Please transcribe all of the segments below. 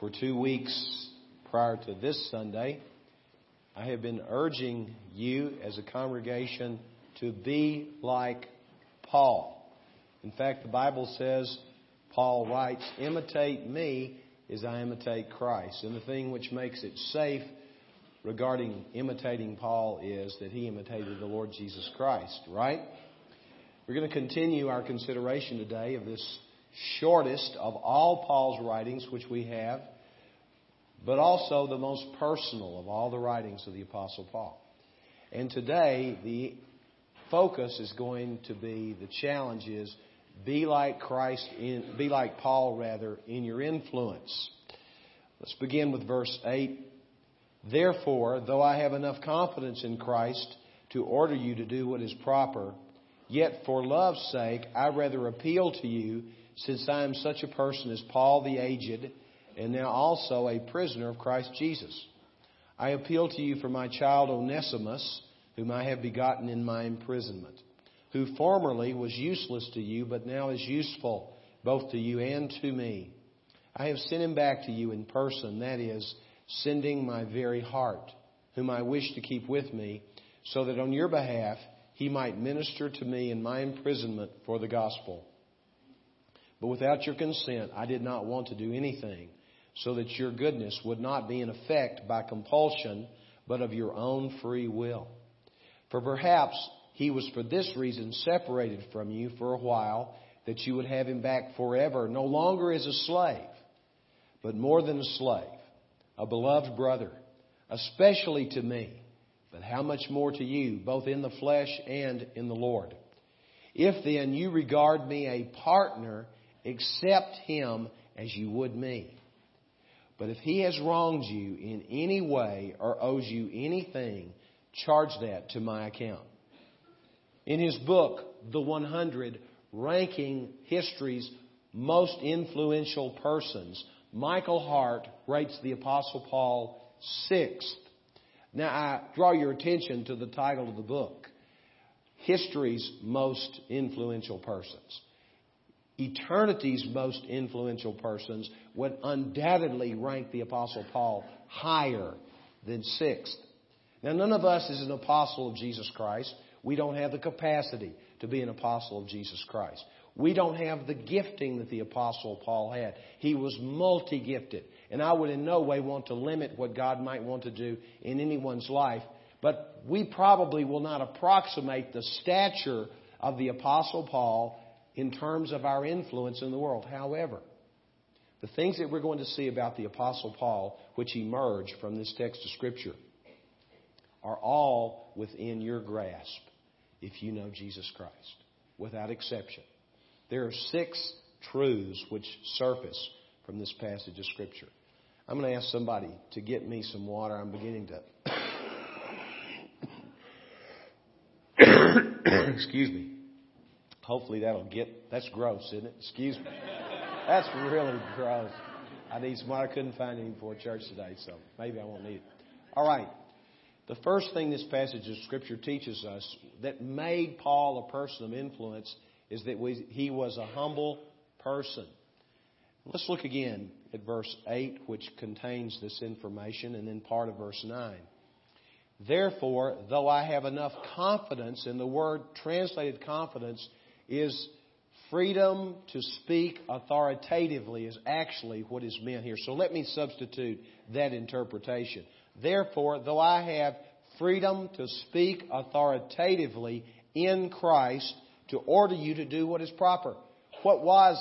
For two weeks prior to this Sunday, I have been urging you as a congregation to be like Paul. In fact, the Bible says, Paul writes, imitate me as I imitate Christ. And the thing which makes it safe regarding imitating Paul is that he imitated the Lord Jesus Christ, right? We're going to continue our consideration today of this shortest of all Paul's writings, which we have, but also the most personal of all the writings of the Apostle Paul. And today, the focus is going to be the challenge is be like Christ in be like Paul rather in your influence. Let's begin with verse 8. Therefore, though I have enough confidence in Christ to order you to do what is proper, yet for love's sake I rather appeal to you, since I am such a person as Paul the aged, and now also a prisoner of Christ Jesus. I appeal to you for my child Onesimus, whom I have begotten in my imprisonment, who formerly was useless to you, but now is useful both to you and to me. I have sent him back to you in person, that is, sending my very heart, whom I wish to keep with me, so that on your behalf he might minister to me in my imprisonment for the gospel. But without your consent, I did not want to do anything, so that your goodness would not be in effect by compulsion, but of your own free will. For perhaps he was for this reason separated from you for a while, that you would have him back forever, no longer as a slave, but more than a slave a beloved brother, especially to me, but how much more to you, both in the flesh and in the Lord. If then you regard me a partner, accept him as you would me. But if he has wronged you in any way or owes you anything, charge that to my account. In his book, The 100, ranking history's most influential persons, Michael Hart rates the Apostle Paul sixth. Now, I draw your attention to the title of the book History's Most Influential Persons. Eternity's most influential persons would undoubtedly rank the Apostle Paul higher than sixth. Now, none of us is an apostle of Jesus Christ. We don't have the capacity to be an apostle of Jesus Christ. We don't have the gifting that the Apostle Paul had. He was multi gifted. And I would in no way want to limit what God might want to do in anyone's life. But we probably will not approximate the stature of the Apostle Paul in terms of our influence in the world. However, the things that we're going to see about the Apostle Paul, which emerge from this text of Scripture, are all within your grasp if you know Jesus Christ, without exception. There are six truths which surface from this passage of Scripture. I'm going to ask somebody to get me some water. I'm beginning to. Excuse me. Hopefully that'll get. That's gross, isn't it? Excuse me. That's really gross. I need some. I couldn't find any before church today, so maybe I won't need it. All right. The first thing this passage of Scripture teaches us that made Paul a person of influence is that we, he was a humble person. Let's look again at verse 8, which contains this information, and then part of verse 9. Therefore, though I have enough confidence, and the word translated confidence is freedom to speak authoritatively, is actually what is meant here. So let me substitute that interpretation. Therefore, though I have freedom to speak authoritatively in Christ, to order you to do what is proper. What was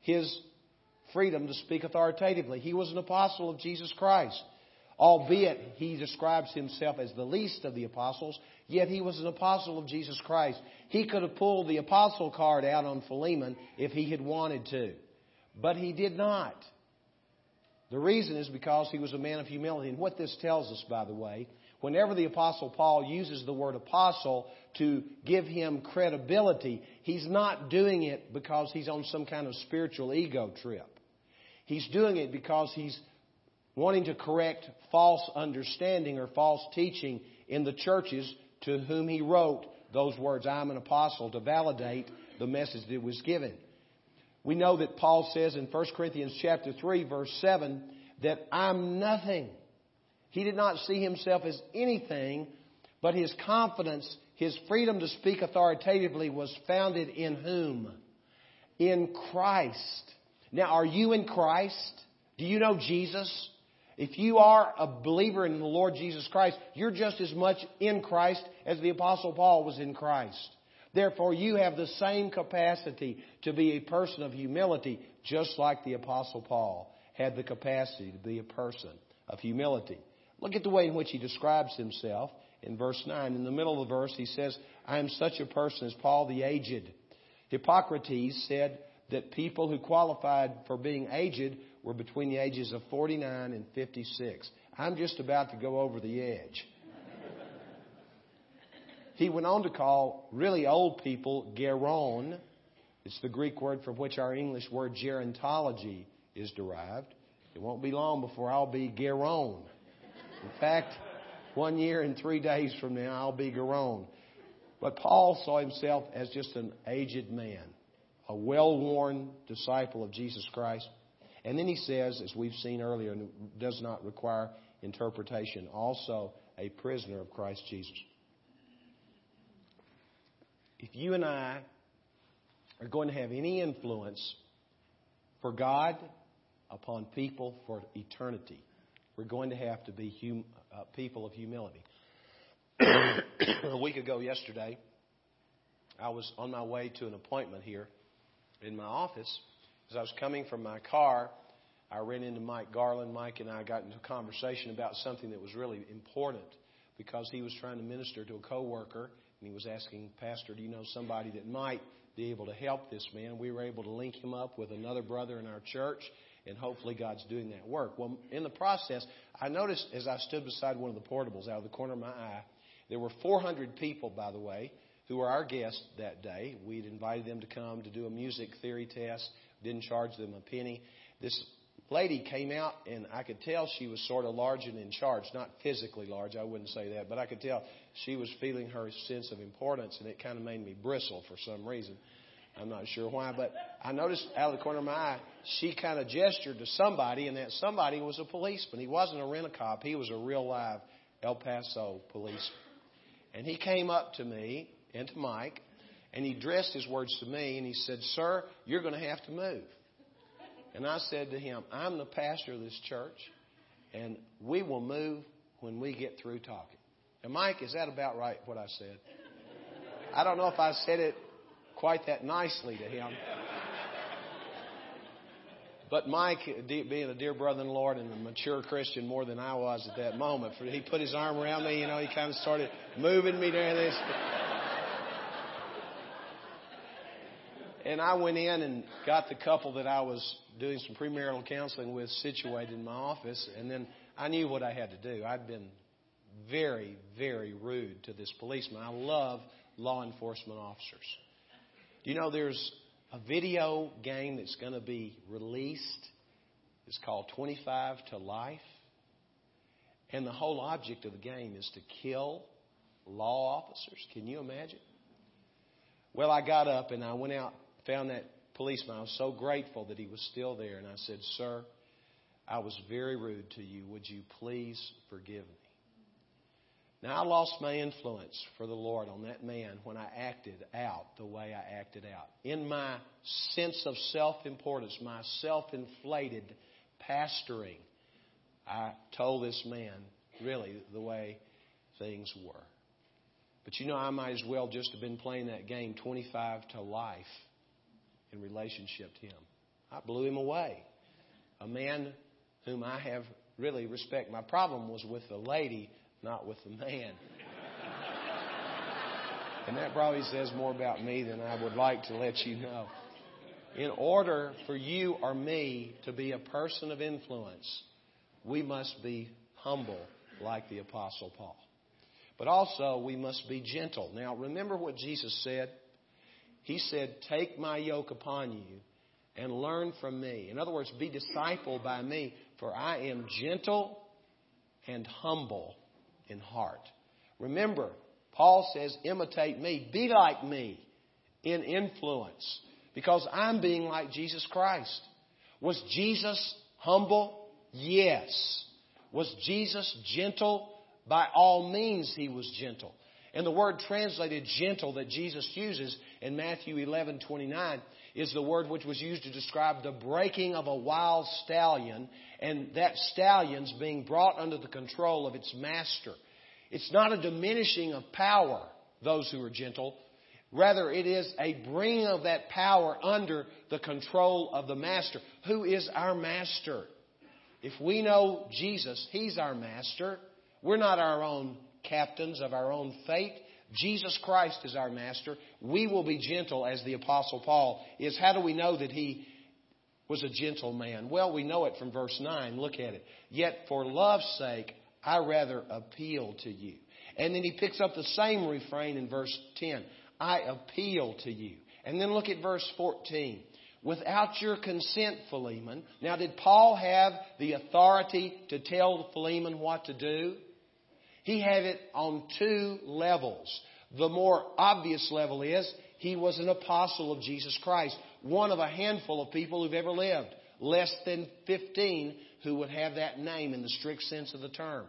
his freedom to speak authoritatively? He was an apostle of Jesus Christ. Albeit he describes himself as the least of the apostles, yet he was an apostle of Jesus Christ. He could have pulled the apostle card out on Philemon if he had wanted to, but he did not. The reason is because he was a man of humility. And what this tells us, by the way, whenever the Apostle Paul uses the word apostle to give him credibility, he's not doing it because he's on some kind of spiritual ego trip. He's doing it because he's wanting to correct false understanding or false teaching in the churches to whom he wrote those words, I'm an apostle, to validate the message that was given. We know that Paul says in 1 Corinthians chapter 3 verse 7 that I'm nothing. He did not see himself as anything, but his confidence, his freedom to speak authoritatively was founded in whom? In Christ. Now, are you in Christ? Do you know Jesus? If you are a believer in the Lord Jesus Christ, you're just as much in Christ as the Apostle Paul was in Christ. Therefore, you have the same capacity to be a person of humility, just like the Apostle Paul had the capacity to be a person of humility. Look at the way in which he describes himself in verse 9. In the middle of the verse, he says, I am such a person as Paul the aged. Hippocrates said that people who qualified for being aged were between the ages of 49 and 56. I'm just about to go over the edge. he went on to call really old people geron. It's the Greek word from which our English word gerontology is derived. It won't be long before I'll be geron. In fact, one year and three days from now, I'll be geron. But Paul saw himself as just an aged man, a well worn disciple of Jesus Christ. And then he says, as we've seen earlier, does not require interpretation, also a prisoner of Christ Jesus. If you and I are going to have any influence for God upon people for eternity, we're going to have to be hum, uh, people of humility. a week ago yesterday, I was on my way to an appointment here in my office as I was coming from my car, I ran into Mike Garland. Mike and I got into a conversation about something that was really important because he was trying to minister to a coworker and he was asking, Pastor, do you know somebody that might be able to help this man? We were able to link him up with another brother in our church and hopefully God's doing that work. Well, in the process, I noticed as I stood beside one of the portables out of the corner of my eye, there were 400 people, by the way, who were our guests that day. We'd invited them to come to do a music theory test didn't charge them a penny. This lady came out, and I could tell she was sort of large and in charge. Not physically large, I wouldn't say that, but I could tell she was feeling her sense of importance, and it kind of made me bristle for some reason. I'm not sure why, but I noticed out of the corner of my eye, she kind of gestured to somebody, and that somebody was a policeman. He wasn't a rent a cop, he was a real live El Paso policeman. And he came up to me and to Mike, and he addressed his words to me and he said, Sir, you're going to have to move. And I said to him, I'm the pastor of this church, and we will move when we get through talking. And Mike, is that about right, what I said? I don't know if I said it quite that nicely to him. But Mike, being a dear brother in the Lord and a mature Christian more than I was at that moment, he put his arm around me. You know, he kind of started moving me during this. And I went in and got the couple that I was doing some premarital counseling with situated in my office. And then I knew what I had to do. I'd been very, very rude to this policeman. I love law enforcement officers. Do you know there's a video game that's going to be released? It's called 25 to Life. And the whole object of the game is to kill law officers. Can you imagine? Well, I got up and I went out found that policeman. I was so grateful that he was still there. And I said, Sir, I was very rude to you. Would you please forgive me? Now, I lost my influence for the Lord on that man when I acted out the way I acted out. In my sense of self importance, my self inflated pastoring, I told this man really the way things were. But you know, I might as well just have been playing that game 25 to life in relationship to him. I blew him away. A man whom I have really respect. My problem was with the lady, not with the man. and that probably says more about me than I would like to let you know. In order for you or me to be a person of influence, we must be humble like the Apostle Paul. But also, we must be gentle. Now, remember what Jesus said? He said, Take my yoke upon you and learn from me. In other words, be discipled by me, for I am gentle and humble in heart. Remember, Paul says, Imitate me, be like me in influence. because I'm being like Jesus Christ. Was Jesus humble? Yes. Was Jesus gentle? By all means, he was gentle. And the word translated gentle that Jesus uses in Matthew 11 29 is the word which was used to describe the breaking of a wild stallion and that stallion's being brought under the control of its master. It's not a diminishing of power, those who are gentle. Rather, it is a bringing of that power under the control of the master. Who is our master? If we know Jesus, He's our master. We're not our own captains of our own fate. Jesus Christ is our master. We will be gentle as the apostle Paul is. How do we know that he was a gentle man? Well, we know it from verse 9. Look at it. Yet for love's sake, I rather appeal to you. And then he picks up the same refrain in verse 10. I appeal to you. And then look at verse 14. Without your consent, Philemon. Now, did Paul have the authority to tell Philemon what to do? He had it on two levels. The more obvious level is he was an apostle of Jesus Christ, one of a handful of people who've ever lived, less than 15 who would have that name in the strict sense of the term.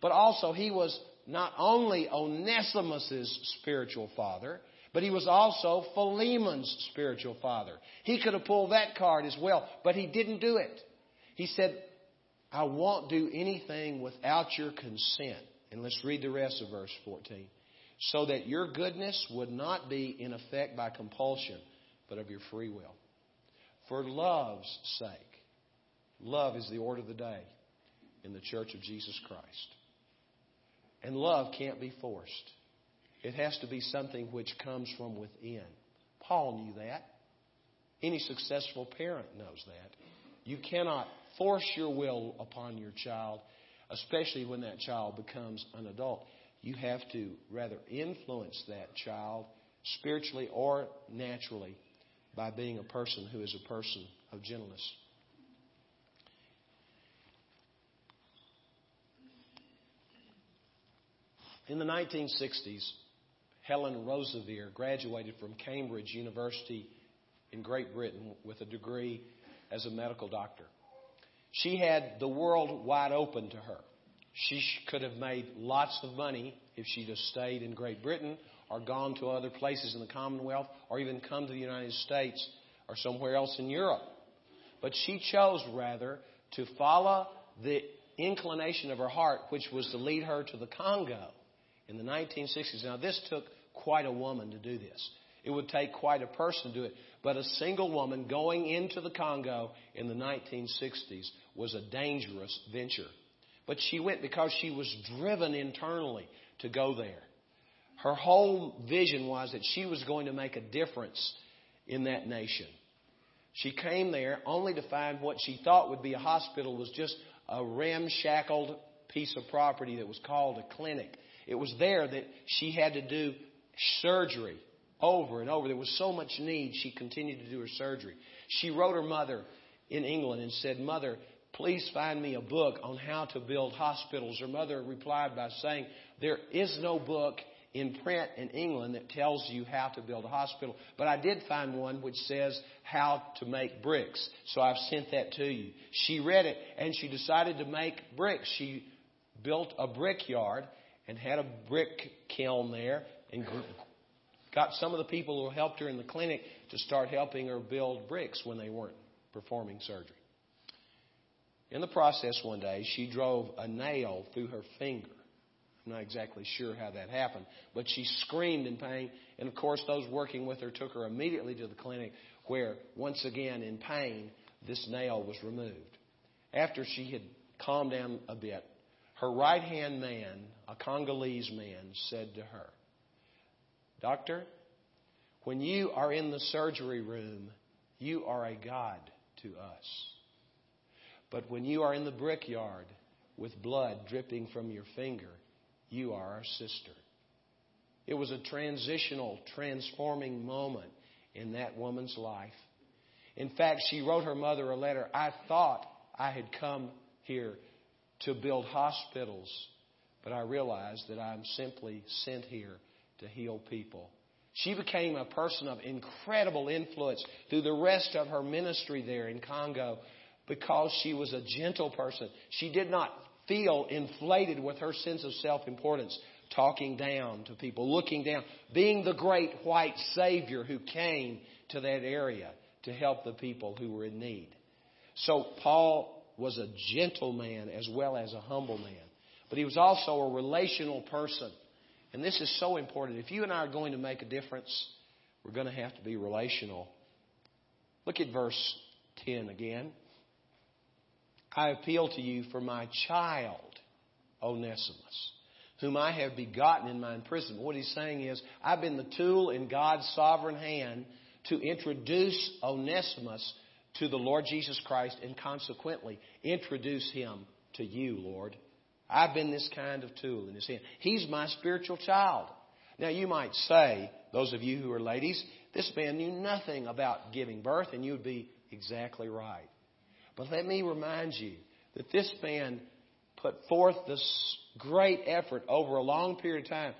But also, he was not only Onesimus's spiritual father, but he was also Philemon's spiritual father. He could have pulled that card as well, but he didn't do it. He said, I won't do anything without your consent. And let's read the rest of verse 14. So that your goodness would not be in effect by compulsion, but of your free will. For love's sake. Love is the order of the day in the church of Jesus Christ. And love can't be forced. It has to be something which comes from within. Paul knew that. Any successful parent knows that. You cannot force your will upon your child especially when that child becomes an adult. You have to rather influence that child spiritually or naturally by being a person who is a person of gentleness. In the 1960s, Helen Roseveare graduated from Cambridge University in Great Britain with a degree as a medical doctor. She had the world wide open to her. She could have made lots of money if she'd just stayed in Great Britain or gone to other places in the Commonwealth or even come to the United States or somewhere else in Europe. But she chose rather to follow the inclination of her heart, which was to lead her to the Congo in the 1960s. Now, this took quite a woman to do this. It would take quite a person to do it. But a single woman going into the Congo in the 1960s was a dangerous venture. But she went because she was driven internally to go there. Her whole vision was that she was going to make a difference in that nation. She came there only to find what she thought would be a hospital was just a ramshackled piece of property that was called a clinic. It was there that she had to do surgery over and over. There was so much need, she continued to do her surgery. She wrote her mother in England and said, Mother, please find me a book on how to build hospitals. Her mother replied by saying, There is no book in print in England that tells you how to build a hospital, but I did find one which says how to make bricks. So I've sent that to you. She read it and she decided to make bricks. She built a brickyard and had a brick kiln there and got some of the people who helped her in the clinic to start helping her build bricks when they weren't performing surgery. In the process, one day, she drove a nail through her finger. I'm not exactly sure how that happened, but she screamed in pain. And of course, those working with her took her immediately to the clinic where, once again, in pain, this nail was removed. After she had calmed down a bit, her right hand man, a Congolese man, said to her, Doctor, when you are in the surgery room, you are a God to us. But when you are in the brickyard with blood dripping from your finger, you are our sister. It was a transitional, transforming moment in that woman's life. In fact, she wrote her mother a letter. I thought I had come here to build hospitals, but I realized that I'm simply sent here to heal people. She became a person of incredible influence through the rest of her ministry there in Congo because she was a gentle person. She did not feel inflated with her sense of self importance, talking down to people, looking down, being the great white Savior who came to that area to help the people who were in need. So Paul was a gentle man as well as a humble man. But he was also a relational person. And this is so important. If you and I are going to make a difference, we're going to have to be relational. Look at verse 10 again. I appeal to you for my child, Onesimus, whom I have begotten in my imprisonment. What he's saying is, I've been the tool in God's sovereign hand to introduce Onesimus to the Lord Jesus Christ and consequently introduce him to you, Lord. I've been this kind of tool in his hand. He's my spiritual child. Now you might say, those of you who are ladies, this man knew nothing about giving birth, and you would be exactly right. But let me remind you that this man put forth this great effort over a long period of time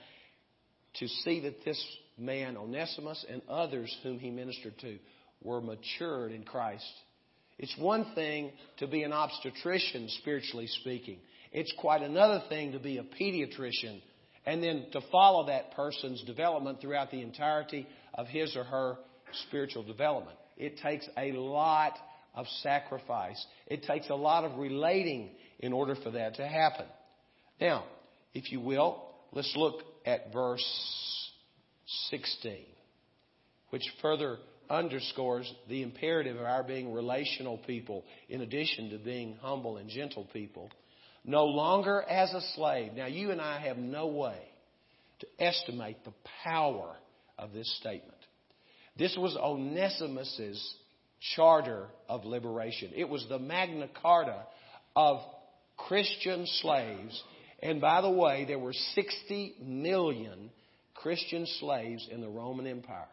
to see that this man, Onesimus, and others whom he ministered to were matured in Christ. It's one thing to be an obstetrician, spiritually speaking. It's quite another thing to be a pediatrician and then to follow that person's development throughout the entirety of his or her spiritual development. It takes a lot of sacrifice. It takes a lot of relating in order for that to happen. Now, if you will, let's look at verse 16, which further underscores the imperative of our being relational people in addition to being humble and gentle people no longer as a slave. Now, you and I have no way to estimate the power of this statement. This was Onesimus's charter of liberation. It was the Magna Carta of Christian slaves. And by the way, there were 60 million Christian slaves in the Roman Empire.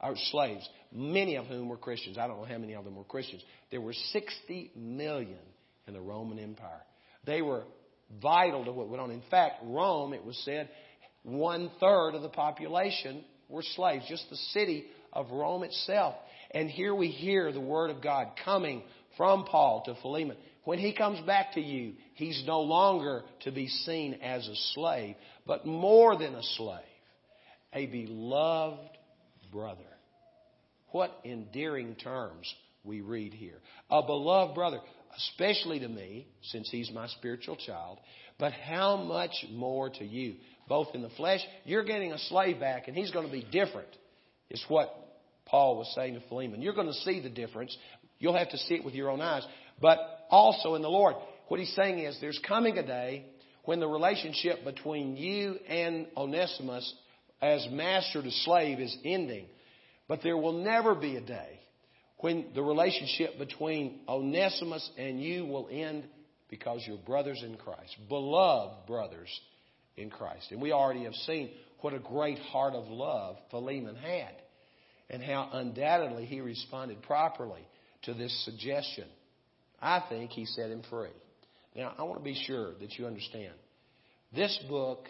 Or slaves, many of whom were Christians. I don't know how many of them were Christians. There were 60 million in the Roman Empire. They were vital to what went on. In fact, Rome, it was said, one third of the population were slaves, just the city of Rome itself. And here we hear the word of God coming from Paul to Philemon. When he comes back to you, he's no longer to be seen as a slave, but more than a slave, a beloved brother. What endearing terms we read here. A beloved brother especially to me, since he's my spiritual child, but how much more to you, both in the flesh. You're getting a slave back, and he's going to be different, is what Paul was saying to Philemon. You're going to see the difference. You'll have to see it with your own eyes, but also in the Lord. What he's saying is there's coming a day when the relationship between you and Onesimus as master to slave is ending. But there will never be a day when the relationship between Onesimus and you will end because you're brothers in Christ, beloved brothers in Christ. And we already have seen what a great heart of love Philemon had and how undoubtedly he responded properly to this suggestion. I think he set him free. Now, I want to be sure that you understand. This book,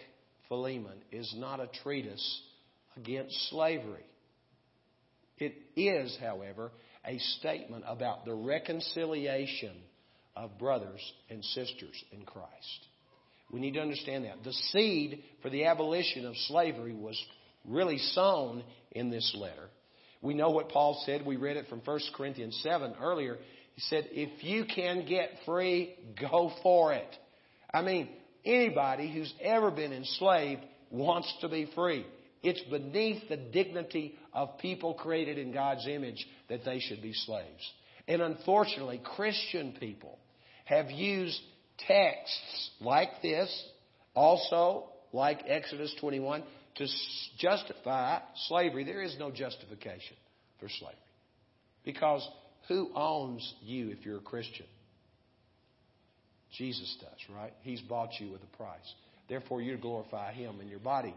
Philemon, is not a treatise against slavery. It is, however, a statement about the reconciliation of brothers and sisters in Christ. We need to understand that. The seed for the abolition of slavery was really sown in this letter. We know what Paul said. We read it from 1 Corinthians 7 earlier. He said, If you can get free, go for it. I mean, anybody who's ever been enslaved wants to be free. It's beneath the dignity of people created in God's image that they should be slaves. And unfortunately, Christian people have used texts like this, also like Exodus 21, to justify slavery. There is no justification for slavery. Because who owns you if you're a Christian? Jesus does, right? He's bought you with a price. Therefore, you glorify Him in your body.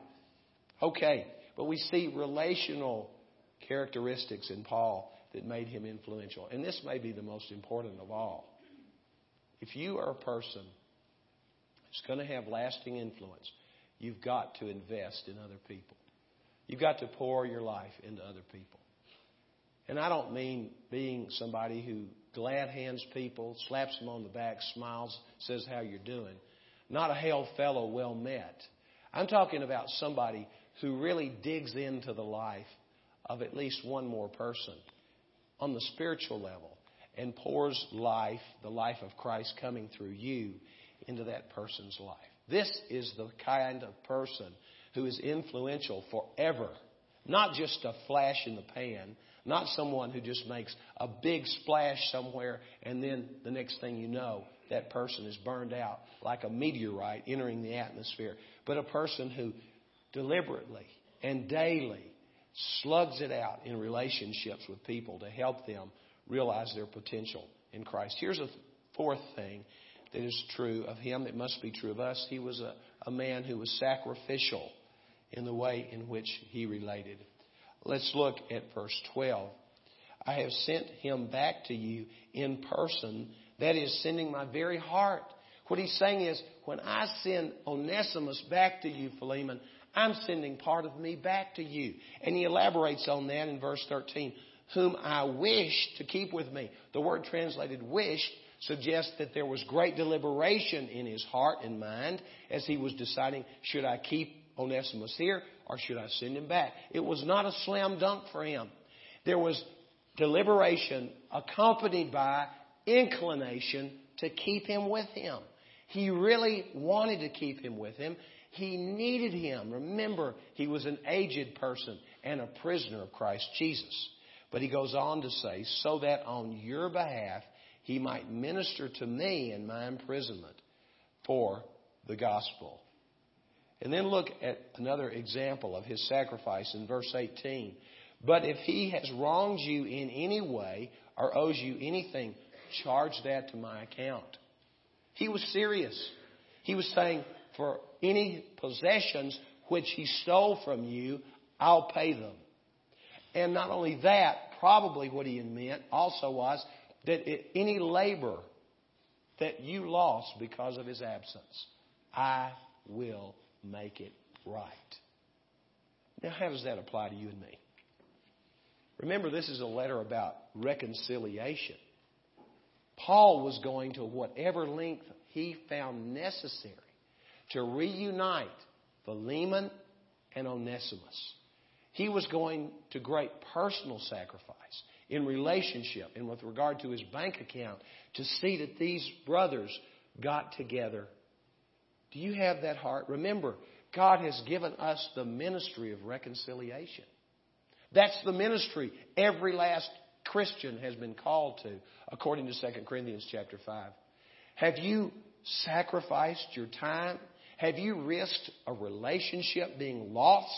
Okay, but we see relational characteristics in Paul that made him influential. And this may be the most important of all. If you are a person who's going to have lasting influence, you've got to invest in other people. You've got to pour your life into other people. And I don't mean being somebody who glad hands people, slaps them on the back, smiles, says how you're doing. Not a hail fellow, well met. I'm talking about somebody who really digs into the life of at least one more person on the spiritual level and pours life, the life of Christ coming through you, into that person's life. This is the kind of person who is influential forever. Not just a flash in the pan, not someone who just makes a big splash somewhere and then the next thing you know, that person is burned out like a meteorite entering the atmosphere, but a person who deliberately and daily slugs it out in relationships with people to help them realize their potential in Christ. Here's a fourth thing that is true of him that must be true of us. He was a, a man who was sacrificial in the way in which he related. Let's look at verse 12. I have sent him back to you in person, that is, sending my very heart. What he's saying is, when I send Onesimus back to you, Philemon, I'm sending part of me back to you. And he elaborates on that in verse 13. Whom I wish to keep with me. The word translated wish suggests that there was great deliberation in his heart and mind as he was deciding, should I keep Onesimus here or should I send him back? It was not a slam dunk for him. There was deliberation accompanied by inclination to keep him with him. He really wanted to keep him with him. He needed him. Remember, he was an aged person and a prisoner of Christ Jesus. But he goes on to say, so that on your behalf he might minister to me in my imprisonment for the gospel. And then look at another example of his sacrifice in verse 18. But if he has wronged you in any way or owes you anything, charge that to my account. He was serious. He was saying, for any possessions which he stole from you, I'll pay them. And not only that, probably what he meant also was that any labor that you lost because of his absence, I will make it right. Now, how does that apply to you and me? Remember, this is a letter about reconciliation. Paul was going to whatever length he found necessary to reunite Philemon and Onesimus. He was going to great personal sacrifice in relationship and with regard to his bank account to see that these brothers got together do you have that heart? Remember, God has given us the ministry of reconciliation. That's the ministry every last Christian has been called to, according to 2 Corinthians chapter 5. Have you sacrificed your time? Have you risked a relationship being lost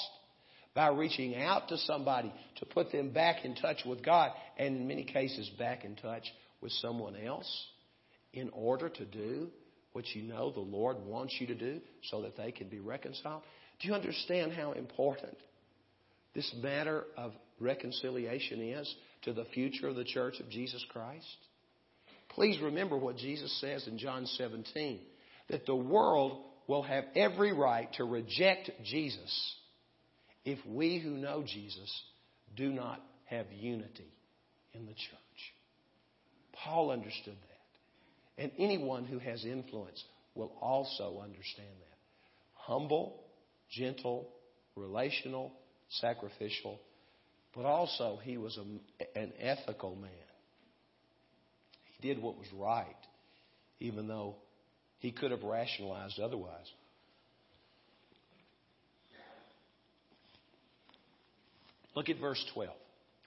by reaching out to somebody to put them back in touch with God and in many cases back in touch with someone else in order to do what you know the Lord wants you to do so that they can be reconciled? Do you understand how important this matter of reconciliation is to the future of the church of Jesus Christ? Please remember what Jesus says in John 17 that the world will have every right to reject Jesus if we who know Jesus do not have unity in the church. Paul understood that. And anyone who has influence will also understand that. Humble, gentle, relational, sacrificial, but also he was a, an ethical man. He did what was right, even though he could have rationalized otherwise. Look at verse 12.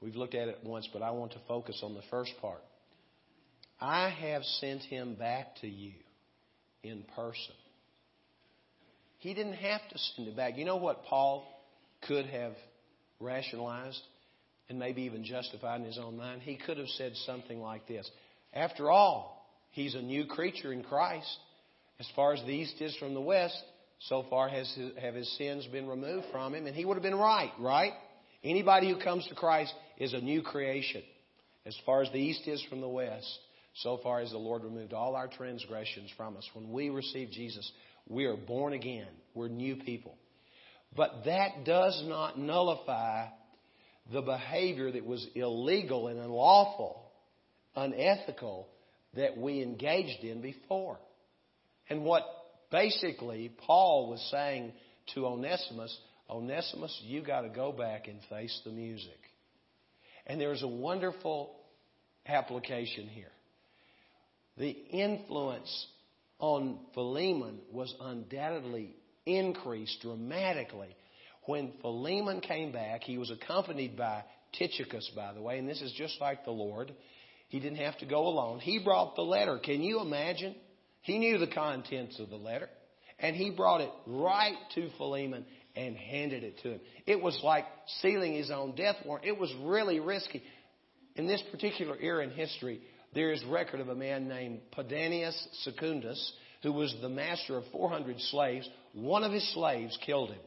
We've looked at it once, but I want to focus on the first part. I have sent him back to you in person. He didn't have to send it back. You know what Paul could have rationalized and maybe even justified in his own mind? He could have said something like this After all, he's a new creature in Christ. As far as the east is from the west, so far has his, have his sins been removed from him. And he would have been right, right? Anybody who comes to Christ is a new creation. As far as the east is from the west, so far as the Lord removed all our transgressions from us. When we receive Jesus, we are born again. We're new people. But that does not nullify the behavior that was illegal and unlawful, unethical that we engaged in before. And what basically Paul was saying to Onesimus, Onesimus, you got to go back and face the music. And there's a wonderful application here. The influence on Philemon was undoubtedly increased dramatically. When Philemon came back, he was accompanied by Tychicus, by the way, and this is just like the Lord. He didn't have to go alone. He brought the letter. Can you imagine? He knew the contents of the letter, and he brought it right to Philemon and handed it to him. It was like sealing his own death warrant. It was really risky. In this particular era in history, there is record of a man named Pedanius Secundus, who was the master of 400 slaves. One of his slaves killed him.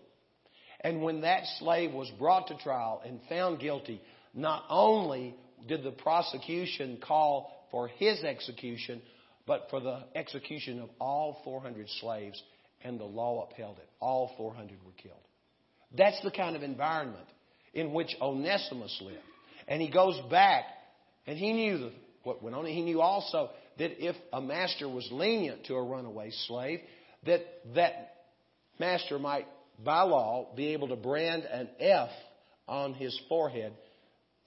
And when that slave was brought to trial and found guilty, not only did the prosecution call for his execution, but for the execution of all 400 slaves, and the law upheld it. All 400 were killed. That's the kind of environment in which Onesimus lived. And he goes back, and he knew what went on. He knew also that if a master was lenient to a runaway slave, that that master might, by law, be able to brand an F on his forehead,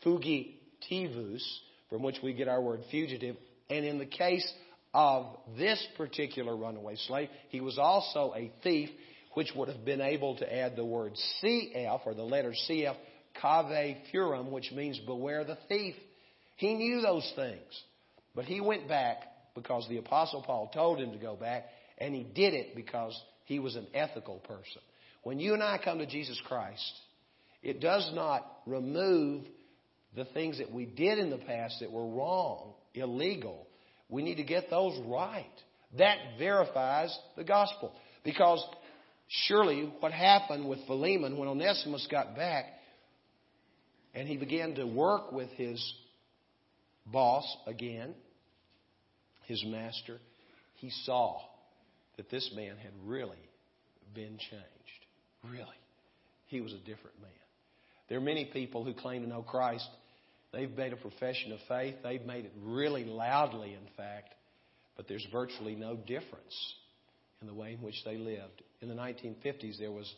fugitivus, from which we get our word fugitive. And in the case of this particular runaway slave, he was also a thief, which would have been able to add the word CF, or the letter CF, cave furum, which means beware the thief. He knew those things. But he went back because the Apostle Paul told him to go back, and he did it because he was an ethical person. When you and I come to Jesus Christ, it does not remove the things that we did in the past that were wrong, illegal. We need to get those right. That verifies the gospel. Because surely what happened with Philemon when Onesimus got back and he began to work with his boss again, his master, he saw that this man had really been changed. Really. He was a different man. There are many people who claim to know Christ. They've made a profession of faith. They've made it really loudly, in fact, but there's virtually no difference in the way in which they lived. In the 1950s, there was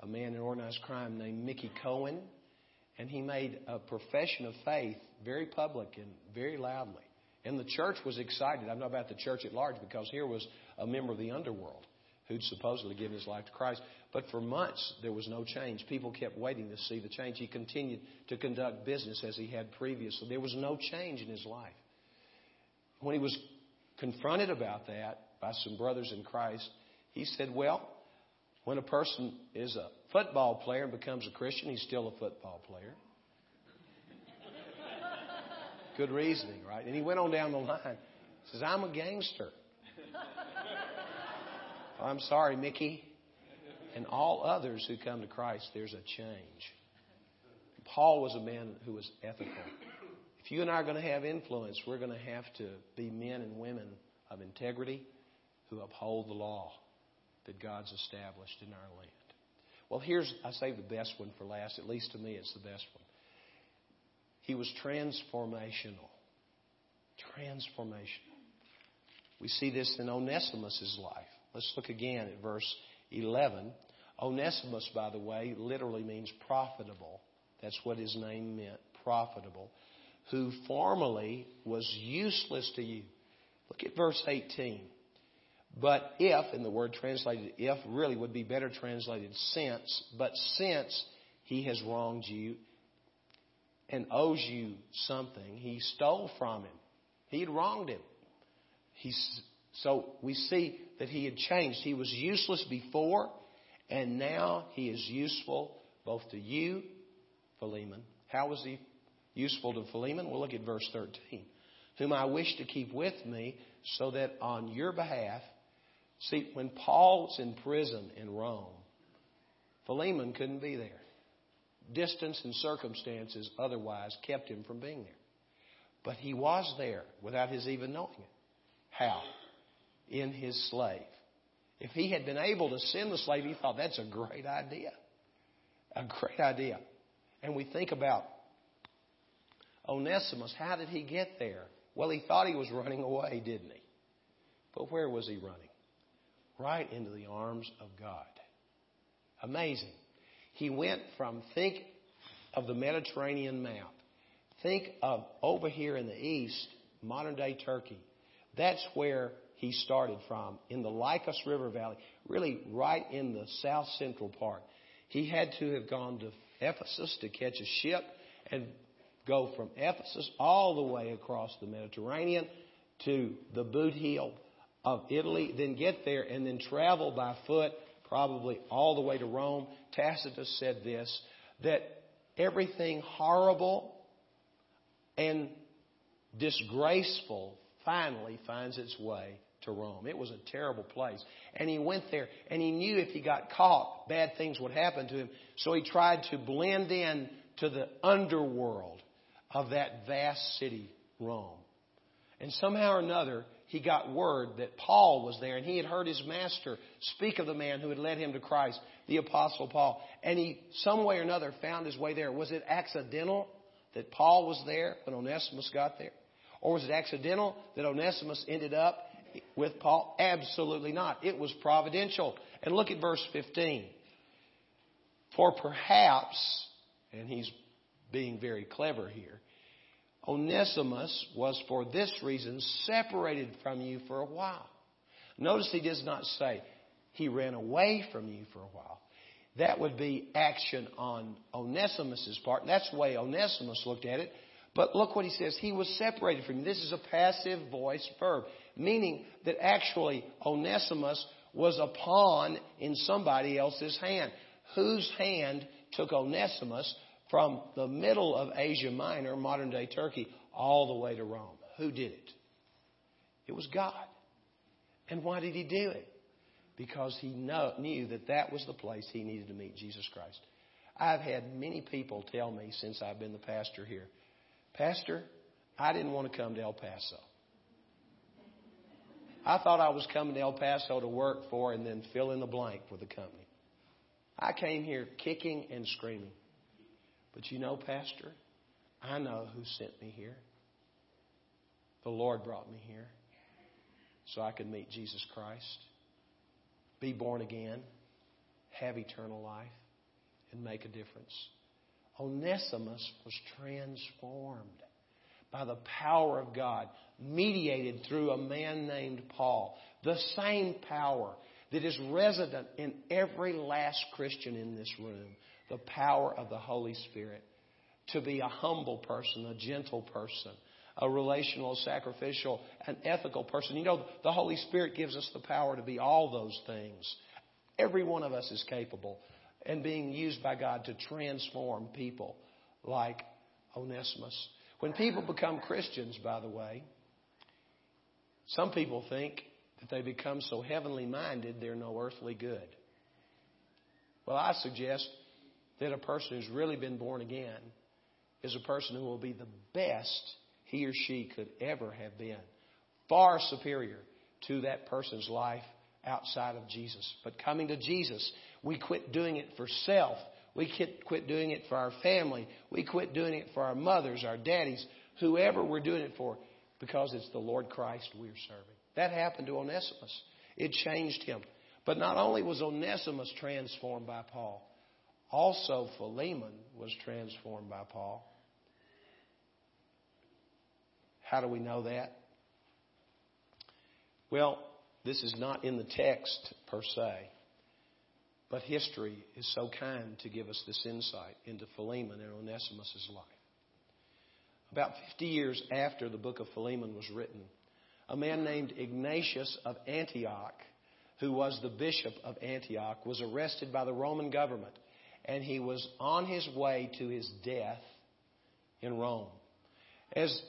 a man in organized crime named Mickey Cohen, and he made a profession of faith very public and very loudly. And the church was excited. I'm not about the church at large because here was a member of the underworld who'd supposedly given his life to Christ. But for months, there was no change. People kept waiting to see the change. He continued to conduct business as he had previously. There was no change in his life. When he was confronted about that by some brothers in Christ, he said, Well, when a person is a football player and becomes a Christian, he's still a football player. Good reasoning, right? And he went on down the line. He says, I'm a gangster. I'm sorry, Mickey. And all others who come to Christ, there's a change. Paul was a man who was ethical. If you and I are going to have influence, we're going to have to be men and women of integrity who uphold the law that God's established in our land. Well, here's, I say the best one for last. At least to me, it's the best one. He was transformational. Transformational. We see this in Onesimus' life. Let's look again at verse 11. Onesimus, by the way, literally means profitable. That's what his name meant, profitable. Who formerly was useless to you. Look at verse 18. But if, and the word translated if really would be better translated since, but since he has wronged you and owes you something, he stole from him. He had wronged him. He's, so we see that he had changed. He was useless before, and now he is useful both to you, Philemon. How was he useful to Philemon? We'll look at verse 13. Whom I wish to keep with me, so that on your behalf See, when Paul was in prison in Rome, Philemon couldn't be there. Distance and circumstances otherwise kept him from being there. But he was there without his even knowing it. How? In his slave. If he had been able to send the slave, he thought that's a great idea. A great idea. And we think about Onesimus. How did he get there? Well, he thought he was running away, didn't he? But where was he running? Right into the arms of God. Amazing. He went from, think of the Mediterranean map. Think of over here in the east, modern day Turkey. That's where he started from, in the Lycus River Valley, really right in the south central part. He had to have gone to Ephesus to catch a ship and go from Ephesus all the way across the Mediterranean to the boot heel of Italy, then get there and then travel by foot probably all the way to Rome. Tacitus said this that everything horrible and disgraceful finally finds its way to Rome. It was a terrible place. And he went there and he knew if he got caught, bad things would happen to him. So he tried to blend in to the underworld of that vast city, Rome. And somehow or another, he got word that Paul was there and he had heard his master speak of the man who had led him to Christ, the apostle Paul. And he, some way or another, found his way there. Was it accidental that Paul was there when Onesimus got there? Or was it accidental that Onesimus ended up with Paul? Absolutely not. It was providential. And look at verse 15. For perhaps, and he's being very clever here, Onesimus was for this reason separated from you for a while. Notice he does not say he ran away from you for a while. That would be action on Onesimus's part. That's the way Onesimus looked at it. But look what he says. He was separated from you. This is a passive voice verb, meaning that actually Onesimus was a pawn in somebody else's hand. Whose hand took Onesimus from the middle of Asia Minor, modern day Turkey, all the way to Rome? Who did it? It was God. And why did he do it? Because he know, knew that that was the place he needed to meet Jesus Christ. I've had many people tell me since I've been the pastor here, Pastor, I didn't want to come to El Paso. I thought I was coming to El Paso to work for and then fill in the blank for the company. I came here kicking and screaming. But you know, Pastor, I know who sent me here. The Lord brought me here so I could meet Jesus Christ, be born again, have eternal life, and make a difference. Onesimus was transformed by the power of God, mediated through a man named Paul. The same power that is resident in every last Christian in this room. The power of the Holy Spirit. To be a humble person, a gentle person, a relational, sacrificial, an ethical person. You know, the Holy Spirit gives us the power to be all those things. Every one of us is capable and being used by God to transform people like Onesimus. When people become Christians, by the way, some people think that they become so heavenly minded they're no earthly good. Well, I suggest that a person who's really been born again is a person who will be the best he or she could ever have been. Far superior to that person's life outside of Jesus. But coming to Jesus, we quit doing it for self. We quit, doing it for our family. We quit doing it for our mothers, our daddies, whoever we're doing it for, because it's the Lord Christ we're serving. That happened to Onesimus. It changed him. But not only was Onesimus transformed by Paul, also Philemon was transformed by Paul. How do we know that? Well, this is not in the text per se, but history is so kind to give us this insight into Philemon and Onesimus' life. About 50 years after the book of Philemon was written, a man named Ignatius of Antioch, who was the bishop of Antioch, was arrested by the Roman government, and he was on his way to his death in Rome. As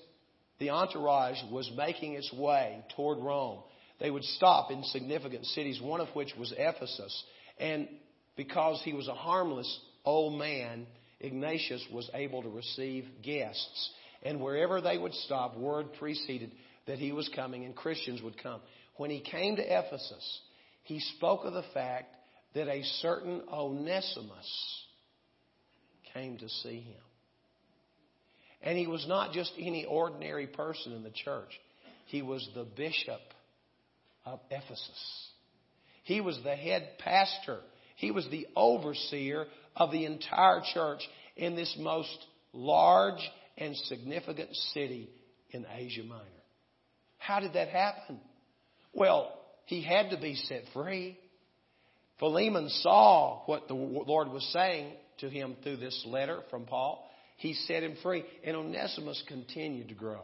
the entourage was making its way toward Rome, they would stop in significant cities, one of which was Ephesus. And because he was a harmless old man, Ignatius was able to receive guests. And wherever they would stop, word preceded that he was coming and Christians would come. When he came to Ephesus, he spoke of the fact that a certain Onesimus came to see him. And he was not just any ordinary person in the church, he was the bishop of Ephesus. He was the head pastor, he was the overseer of the entire church in this most large and significant city in Asia Minor. How did that happen? Well, he had to be set free. Philemon saw what the Lord was saying to him through this letter from Paul. He set him free, and Onesimus continued to grow.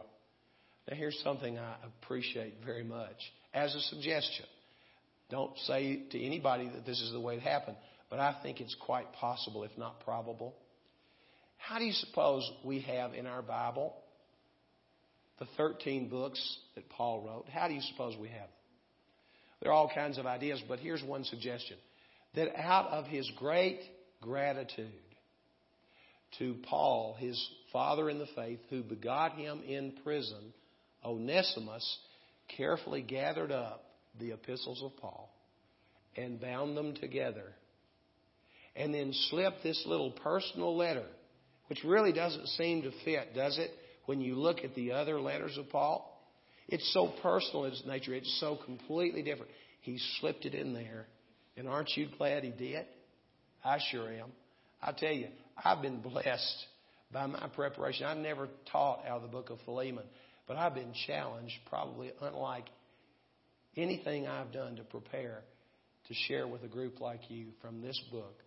Now, here's something I appreciate very much as a suggestion. Don't say to anybody that this is the way it happened, but I think it's quite possible, if not probable. How do you suppose we have in our Bible the 13 books that Paul wrote? How do you suppose we have them? There are all kinds of ideas, but here's one suggestion that out of his great gratitude to Paul, his father in the faith, who begot him in prison, Onesimus carefully gathered up the epistles of Paul and bound them together and then slipped this little personal letter, which really doesn't seem to fit, does it, when you look at the other letters of Paul? It's so personal in its nature. It's so completely different. He slipped it in there. And aren't you glad he did? I sure am. I tell you, I've been blessed by my preparation. I never taught out of the book of Philemon, but I've been challenged, probably unlike anything I've done to prepare to share with a group like you from this book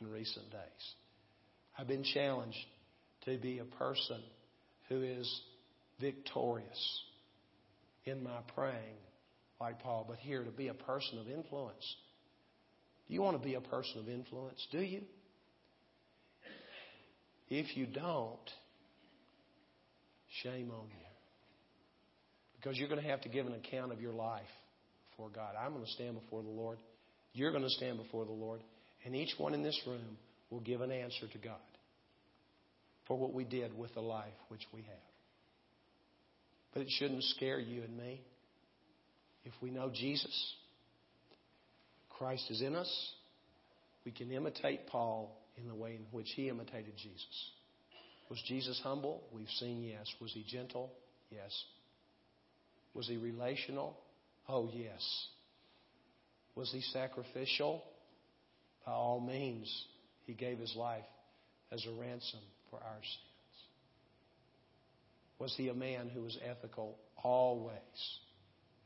in recent days. I've been challenged to be a person who is victorious in my praying like Paul, but here to be a person of influence. Do you want to be a person of influence? Do you? If you don't, shame on you. Because you're going to have to give an account of your life before God. I'm going to stand before the Lord. You're going to stand before the Lord. And each one in this room will give an answer to God for what we did with the life which we have. But it shouldn't scare you and me. If we know Jesus, Christ is in us, we can imitate Paul in the way in which he imitated Jesus. Was Jesus humble? We've seen yes. Was he gentle? Yes. Was he relational? Oh, yes. Was he sacrificial? By all means, he gave his life as a ransom for our sins. Was he a man who was ethical always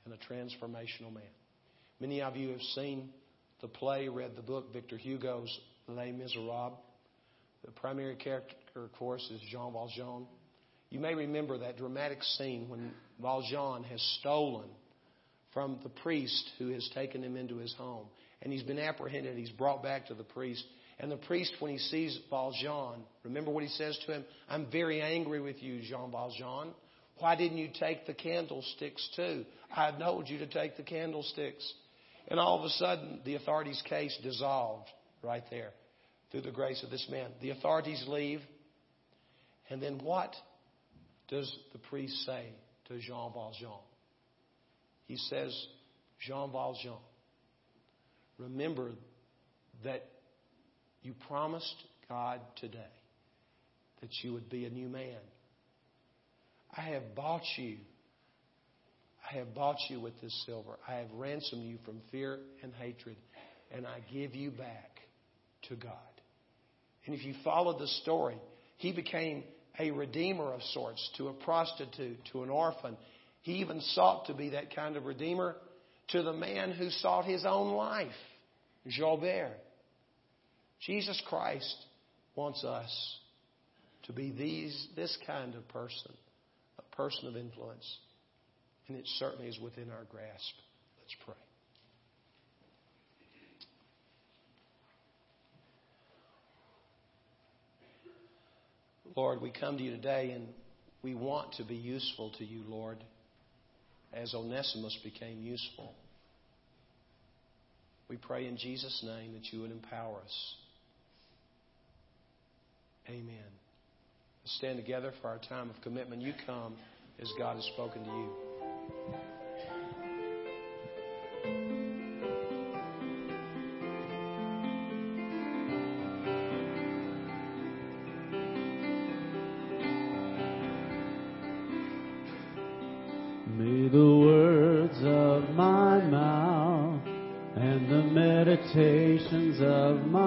and a transformational man? Many of you have seen the play, read the book, Victor Hugo's Les Miserables. The primary character, of course, is Jean Valjean. You may remember that dramatic scene when Valjean has stolen from the priest who has taken him into his home. And he's been apprehended. He's brought back to the priest. And the priest, when he sees Valjean, remember what he says to him? I'm very angry with you, Jean Valjean. Why didn't you take the candlesticks too? I told you to take the candlesticks. And all of a sudden, the authorities' case dissolved right there through the grace of this man. The authorities leave. And then what does the priest say to Jean Valjean? He says, Jean Valjean, remember that you promised God today that you would be a new man. I have bought you. I have bought you with this silver. I have ransomed you from fear and hatred, and I give you back to God. And if you follow the story, he became a redeemer of sorts to a prostitute, to an orphan. He even sought to be that kind of redeemer to the man who sought his own life, Javert. Jesus Christ wants us to be these, this kind of person, a person of influence. And it certainly is within our grasp. Let's pray. Lord, we come to you today and we want to be useful to you, Lord, as Onesimus became useful. We pray in Jesus' name that you would empower us. Amen. Stand together for our time of commitment. You come as God has spoken to you. Meditations of my